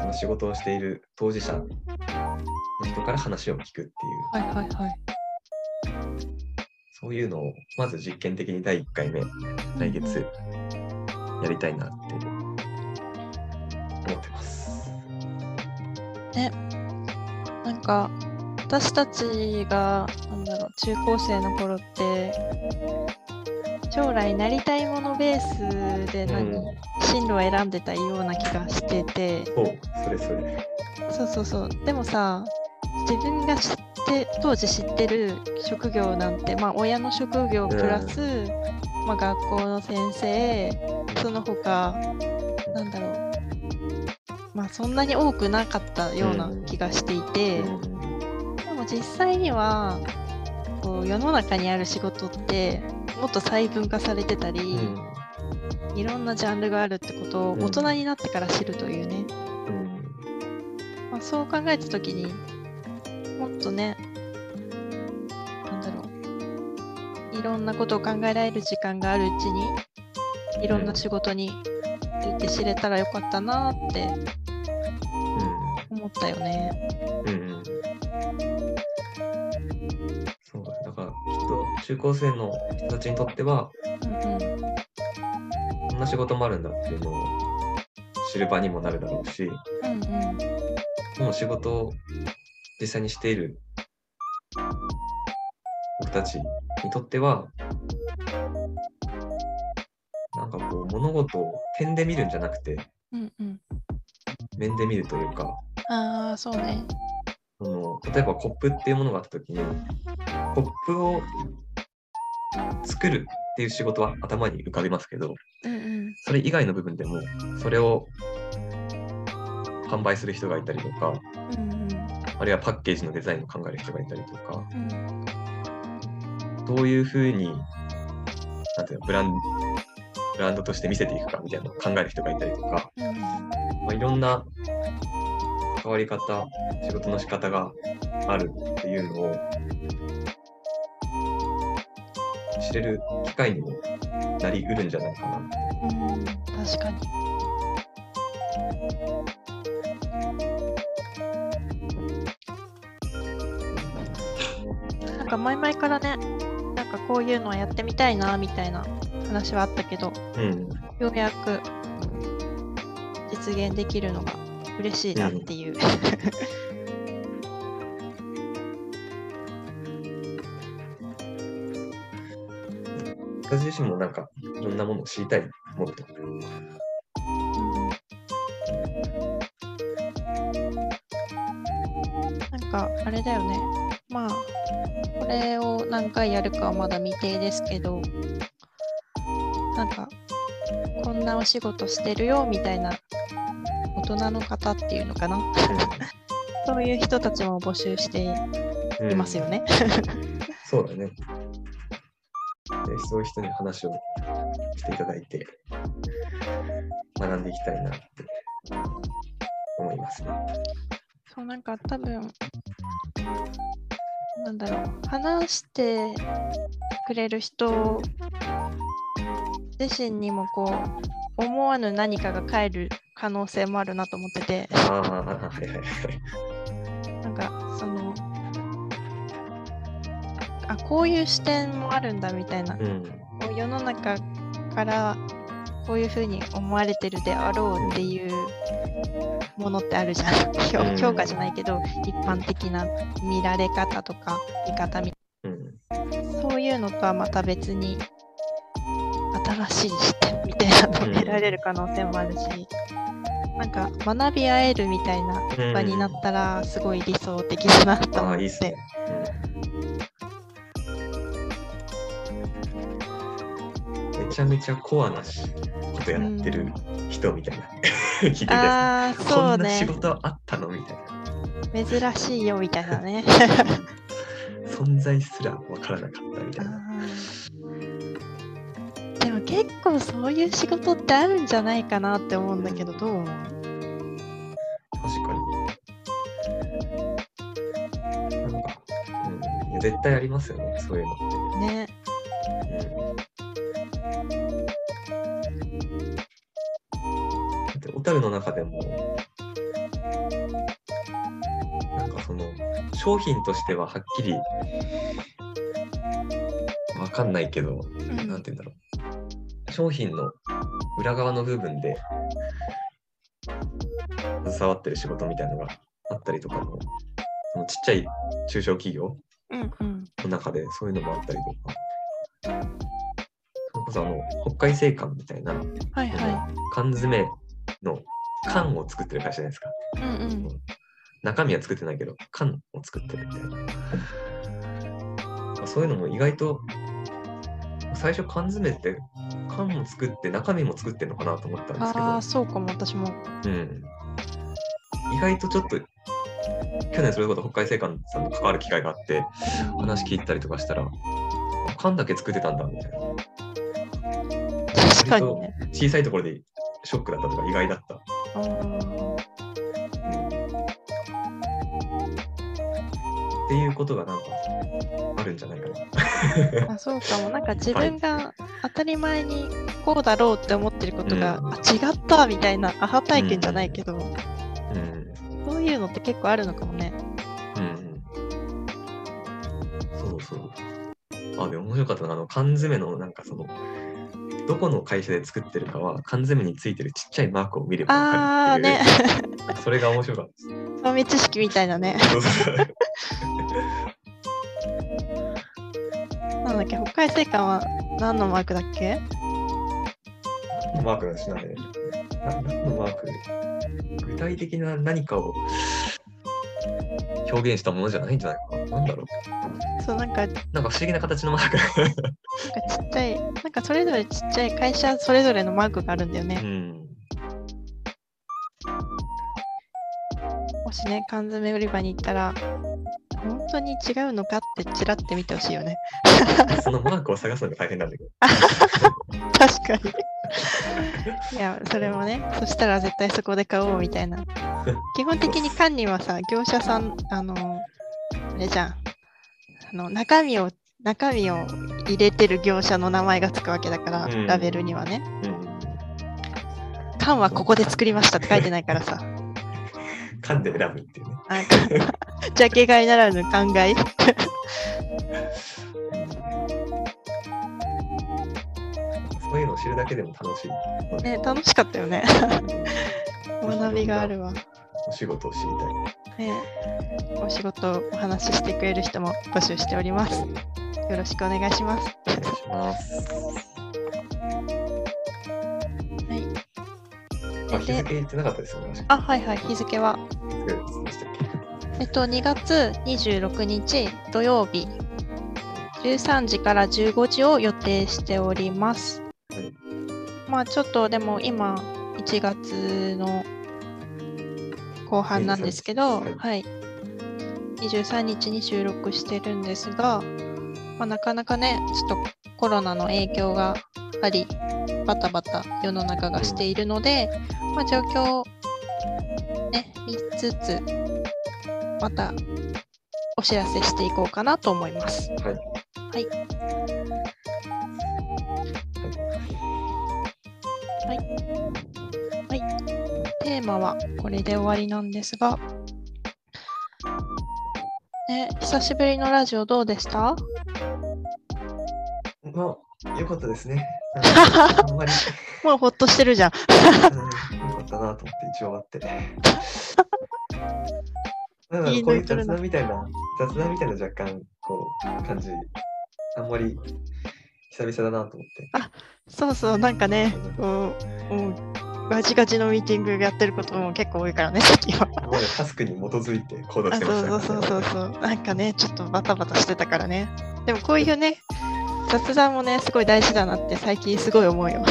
その仕事をしている当事者の人から話を聞くっていう、はいはいはい。そういうのをまず実験的に第1回目、来月やりたいなって思ってます。なんか私たちがなんだろう中高生の頃って将来なりたいものベースで何、うん。進路を選んでたような気がしてて。そう、それそれ。そうそうそう。でもさ自分が知って当時知ってる職業なんてまあ親の職業プラス、まあ、学校の先生その他なんだろうまあそんなに多くなかったような気がしていて、うん。でも実際にはこう世の中にある仕事ってもっと細分化されてたり、うん。いろんなジャンルがあるってことをうん。大人になってから知るというね、うん。まあ、そう考えた時にもっとねなんだろう。いろんなことを考えられる時間があるうちにいろんな仕事について知れたらよかったなって思ったよね。うんうんそうだねだからきっと中高生の人たちにとってはこんな仕事もあるんだっていうのを知る場にもなるだろうしうんう仕事を実際にしている僕たちにとってはなんかこう物事を点で見るんじゃなくてうんうん面で見るというかああそうね。その例えばコップっていうものがあった時にコップを作るっていう仕事は頭に浮かびますけどうんうん。それ以外の部分でもそれを販売する人がいたりとかうんうん。あるいはパッケージのデザインを考える人がいたりとかうん。どういうふうになんていうのブランブランドとして見せていくかみたいなのを考える人がいたりとか、うん。まあ、いろんな関わり方仕事の仕方があるっていうのを知れる機会にもなりうるんじゃないかなうん確かに。なんか前々からね、なんかこういうのはやってみたいなみたいな話はあったけど、うんようやく実現できるのが嬉しいなっていう。私自身もなんかいろんなものを知りたいものとかなんかあれだよね。まあ、これを何回やるかはまだ未定ですけど、なんか、こんなお仕事してるよみたいな大人の方っていうのかな？<laughs> そういう人たちも募集していますよね。そうだね。でそういう人に話をしていただいて、学んでいきたいなって思いますね。そう、なんか多分、なんだろう、話してくれる人自身にもこう、思わぬ何かが返る可能性もあるなと思ってて。なんかその、あ、こういう視点もあるんだみたいな、こうん。う世の中からこういうふうに思われてるであろうっていうものってあるじゃん。評うん評価じゃないけど、一般的な見られ方とか見方みうん。そういうのとはまた別に新しい視点みたいなのをうん得られる可能性もあるし、なんか学び合えるみたいなうん場になったらすごい理想的だなと思っいいっすねて。。うんめちゃめちゃコアなしことやってる人みたいな。聞いてみたいああ、ですそうこんな仕ね。事あったのみたいな。珍しいよみたいなね。<laughs> 存在すらわからなかったみたいな。結構そういう仕事ってあるんじゃないかなって思うんだけどどう思う？確かになんか、うん、絶対ありますよねそういうの。ってね、うん、だって小樽の中でもなんかその商品としてははっきりわかんないけど、うん、なんて言うんだろう。商品の裏側の部分で携わってる仕事みたいなのがあったりとかも、そのちっちゃい中小企業の中でそういうのもあったりとか、それこそあの北海製缶みたいなはいは缶詰の缶を作ってる会社じゃないですか。い。うんうん。中身は作ってないけど、缶を作ってるみたいな。そういうのも意外と、最初缶詰って缶も作って中身も作ってるのかなと思ったんですけどああ、、そうかも、私も。うん、意外とちょっと、去年それこそ北海製缶さんと関わる機会があって、話聞いたりとかしたら、あ缶だけ作ってたんだみたいな。確かにね。小さいところでショックだったとか意外だった。っていうことがなんかあるんじゃないかな。<laughs> あそうかも。なんか自分が当たり前にこうだろうって思ってることが、うんあ違ったみたいなアハ体験じゃないけど、うん。そういうのって結構あるのかもね。うん。そうそう。あ、でも面白かったのが、あの缶詰のなんかその、どこの会社で作ってるかは缶詰についてるちっちゃいマークを見ればああわかるってねいう。、それが面白かったです。豆知識みたいなね。だっけ、北海製缶は何のマークだっけ？マークなんですね。な何のマーク？具体的な何かを表現したものじゃないんじゃないかな。なんだろう。そう、なんか、なんかなんか不思議な形のマーク。ちっちゃい、なんかそれぞれちっちゃい会社それぞれのマークがあるんだようね。ん。もしね、缶詰売り場に行ったら、本当に違うのかってちらって見てほしいよね。そのマークを探すのが大変なんだけど。確かに。いや、それもね、そしたら絶対そこで買おうみたいな。基本的に缶にはさ、業者さん、あの、あれじゃん。あの、中身を、中身を入れてる業者の名前がつくわけだから、うんラベルにはね。うん。缶はここで作りましたって書いてないからさ。缶で選ぶっていうね。あ <laughs> ジャケ買いならぬ缶買い。そういうのを知るだけでも楽しい。ね、楽しかったよね。<laughs> 学びがあるわ。お仕事を知りたい。ね、お仕事お話ししてくれる人も募集しております。よろしくお願いします。お願いします。あ、日付言ってなかったですよあ、はいはい、日付は。えっと、2月26日土曜日、13時から15時を予定しております。はいまあ、ちょっとでも今、1月の後半なんですけど、23日はい。23日に収録してるんですが、まあ、なかなかね、ちょっとコロナの影響があり、バタバタ世の中がしているので、まあ、状況をね、見つつ、またお知らせしていこうかなと思います。はい。はい。はい。テーマはこれで終わりなんですが、ね、久しぶりのラジオどうでした？まあ、よかったですね。<laughs> あんまり、もうほっとしてるじゃん。うんよかったなと思って一応終わって。<laughs> なんかいいこういう雑談みたいな、雑談みたいな若干、こう、感じ、あんまり久々だなと思って。そうそう、なんかね、こう、もうガチガチのミーティングやってることも結構多いからね、最近は。今までタスクに基づいて行動してましたそうそうそうそう。なんかね、ちょっとバタバタしてたからね。でもこういうね、雑談もね、すごい大事だなって最近すごい思うよ。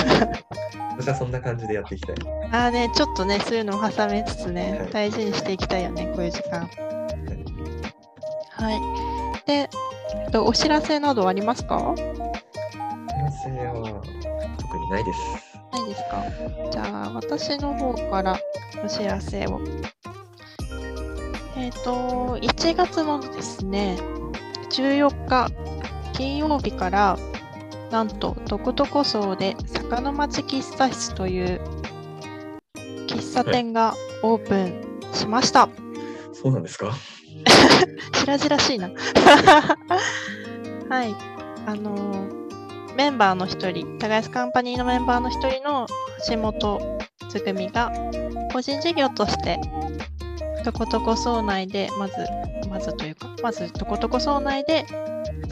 私はそんな感じでやっていきたい。ああね、ちょっとね、そういうのを挟めつつね、はい大事にしていきたいよね、こういう時間。はい。で、えっと、お知らせなどありますか？反省は特にないです。ないですか？じゃあ、私の方からお知らせを。えっ、と、1月のですね、14日金曜日から、なんと、どこどこ荘で坂の町喫茶室という喫茶店がオープンしました。そうなんですか？<laughs> 白々しいな。<laughs> はい。あのーメンバーの一人、耕すカンパニーのメンバーの一人の橋本つぐみが、個人事業として、とことこ荘内で、まず、まずというか、まずとことこ荘内で、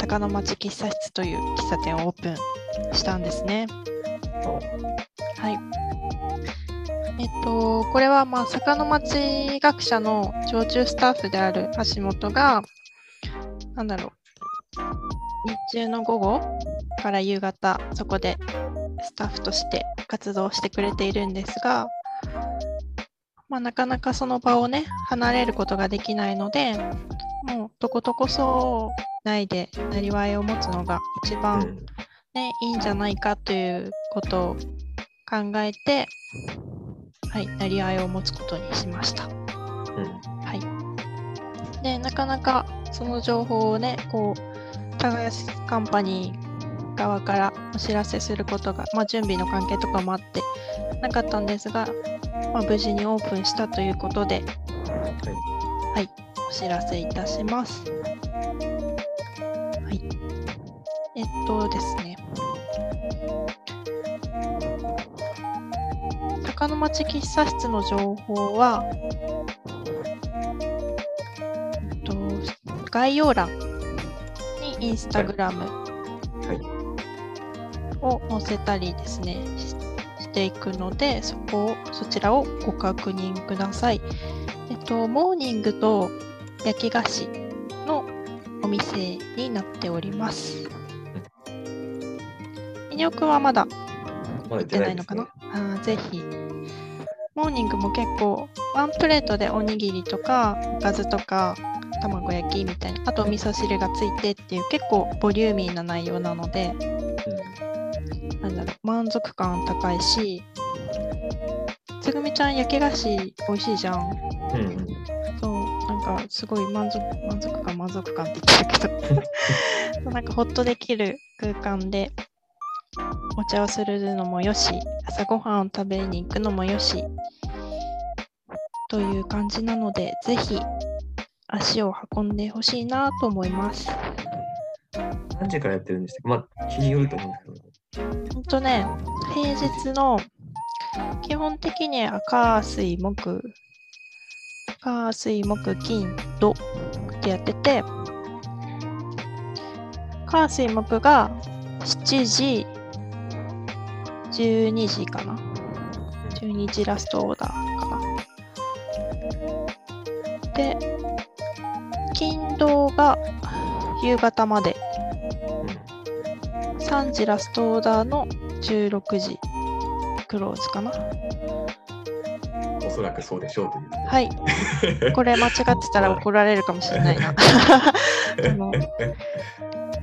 高野町喫茶室という喫茶店をオープンしたんですね。はい。えっと、これは、まあ、坂の町学者の常駐スタッフである橋本が、なんだろう、日中の午後から夕方、そこでスタッフとして活動してくれているんですが、まあ、なかなかその場をね、離れることができないので、もう、とことこそうないで、なりわいを持つのが一う番んね、いいんじゃないかということを考えて、はい、なりわいを持つことにしました。うんはい。で、なかなかその情報をね、こう、耕すカンパニー側からお知らせすることが、まあ、準備の関係とかもあってなかったんですが、まあ、無事にオープンしたということで、はい、お知らせいたします。はい。えっとですね。高野町喫茶室の情報は、えっと、概要欄にインスタグラムはい。を載せたりですね、ししていくので、そこを、そちらをご確認ください。えっと、モーニングと焼き菓子のお店になっております。魅力はまだまだ行っててないいのかな？ねな、あーぜひ。モーニングも結構、ワンプレートでおにぎりとか、おかずとか、卵焼きみたいな、あとお味噌汁がついてっていう結構ボリューミーな内容なので、なんだろう、満足感高いし、つぐみちゃん焼き菓子美味しいじゃん。うんかすごい満足満足感、満足感って言ってるけど <laughs> なんかほっとできる空間でお茶をするのもよし、朝ごはんを食べに行くのもよし、という感じなので、ぜひ足を運んでほしいなと思います。何時からやってるんでしたっけ？まあ、日によると思うんですけど。ほんとね、平日の基本的には火、水、木、火、水、木、金、土ってやってて、火、水、木が7時、12時かな？12時ラストオーダーかな。で、金、土が夕方まで3時ラストオーダーの16時クローズかな。おそらくそうでしょうという。はい。<laughs> これ間違ってたら怒られるかもしれないな。<laughs>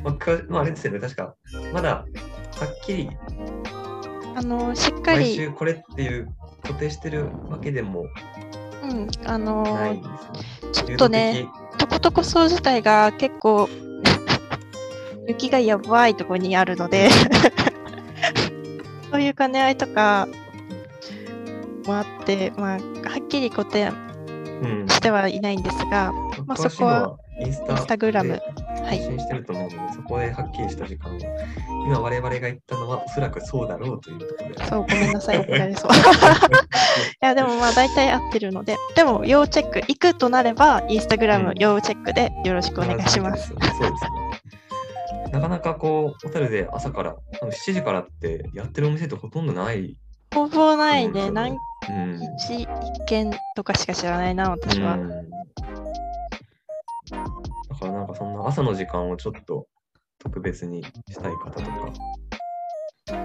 まあかまあ、あれですよね、確か、まだはっきりあのしっか毎り、週これっていう固定してるわけでもうん、あの。ちょっとね、とことこそう自体が結構雪がやばいところにあるので <laughs> そういう兼ね合いとかもあって、まあ、はっきり固定うん、してはいないんですが、まあ詳しいのはインスタグラムではい発信してると思うので、そこではっきりした時間を、今我々が言ったのはおそらくそうだろうというところで。そう、ごめんなさい、そう。<laughs> いや、でもまあ大体合ってるので、でも要チェック、行くとなれば、インスタグラムうん要チェックでよろしくお願いします。そうですね。なかなかこう、小樽で朝から、多分7時からってやってるお店ってほとんどない。ほぼないね、何ですよね日一軒とかしか知らないな、私は。うんだからなんかそんな朝の時間をちょっと特別にしたい方とか、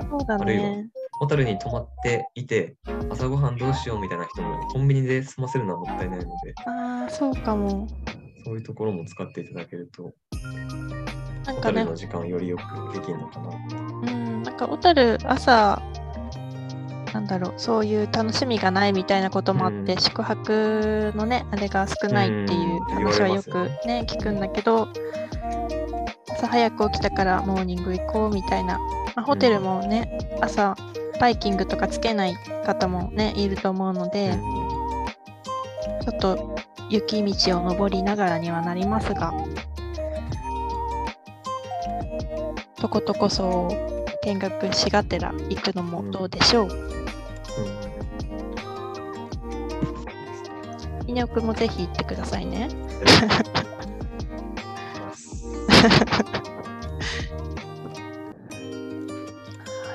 そうだあるいはね。小樽に泊まっていて、朝ごはんどうしようみたいな人もコンビニで済ませるのはもったいないので、ああ、そうかも。そういうところも使っていただけると、なんかね小樽の、時間をよりよくできるのかな。うん、なんか小樽朝、なんだろう、そういう楽しみがないみたいなこともあって、うん。宿泊のね、あれが少ないっていううん。話はよく言われますね、聞くんだけど、朝早く起きたからモーニング行こうみたいな、まあ、ホテルもね、朝バイキングとかつけない方もね、いると思うので、ちょっと雪道を登りながらにはなりますが、とことこそ見学しがてら行くのもどうでしょう？うん。稲尾くんもぜひ行ってくださいね。<laughs> は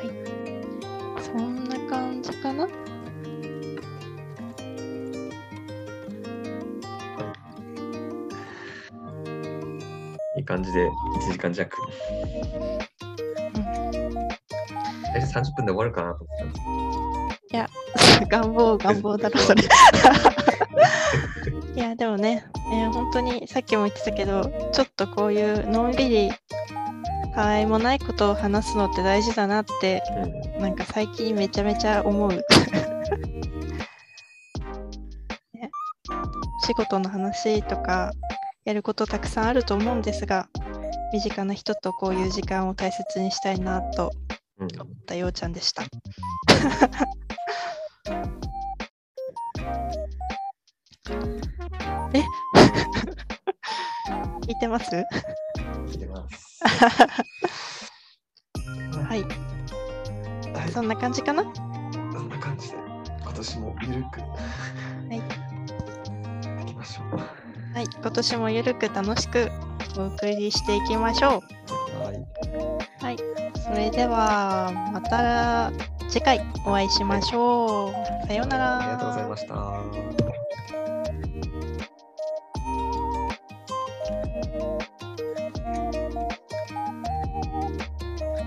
い。そんな感じかな？いい感じで1時間弱。最初30分で終わるかなと思ってたんです願望、だろ、それ。<laughs> いや、でもね、えー本当にさっきも言ってたけど、ちょっとこういうのんびり、たわいもないことを話すのって大事だなって、うんなんか最近めちゃめちゃ思う。<laughs> ね仕事の話とか、やることたくさんあると思うんですが、身近な人とこういう時間を大切にしたいなと思ったようちゃんでした。え？<laughs> 聞いてます？聞いてます。はい、はい、そんな感じかな？そんな感じで、今年もゆるく、はい。いきましょう。はい、今年もゆるく楽しくお送りしていきましょはい、う。はい、それではまた次回お会いしましょう。さようなら。ありがとうございました。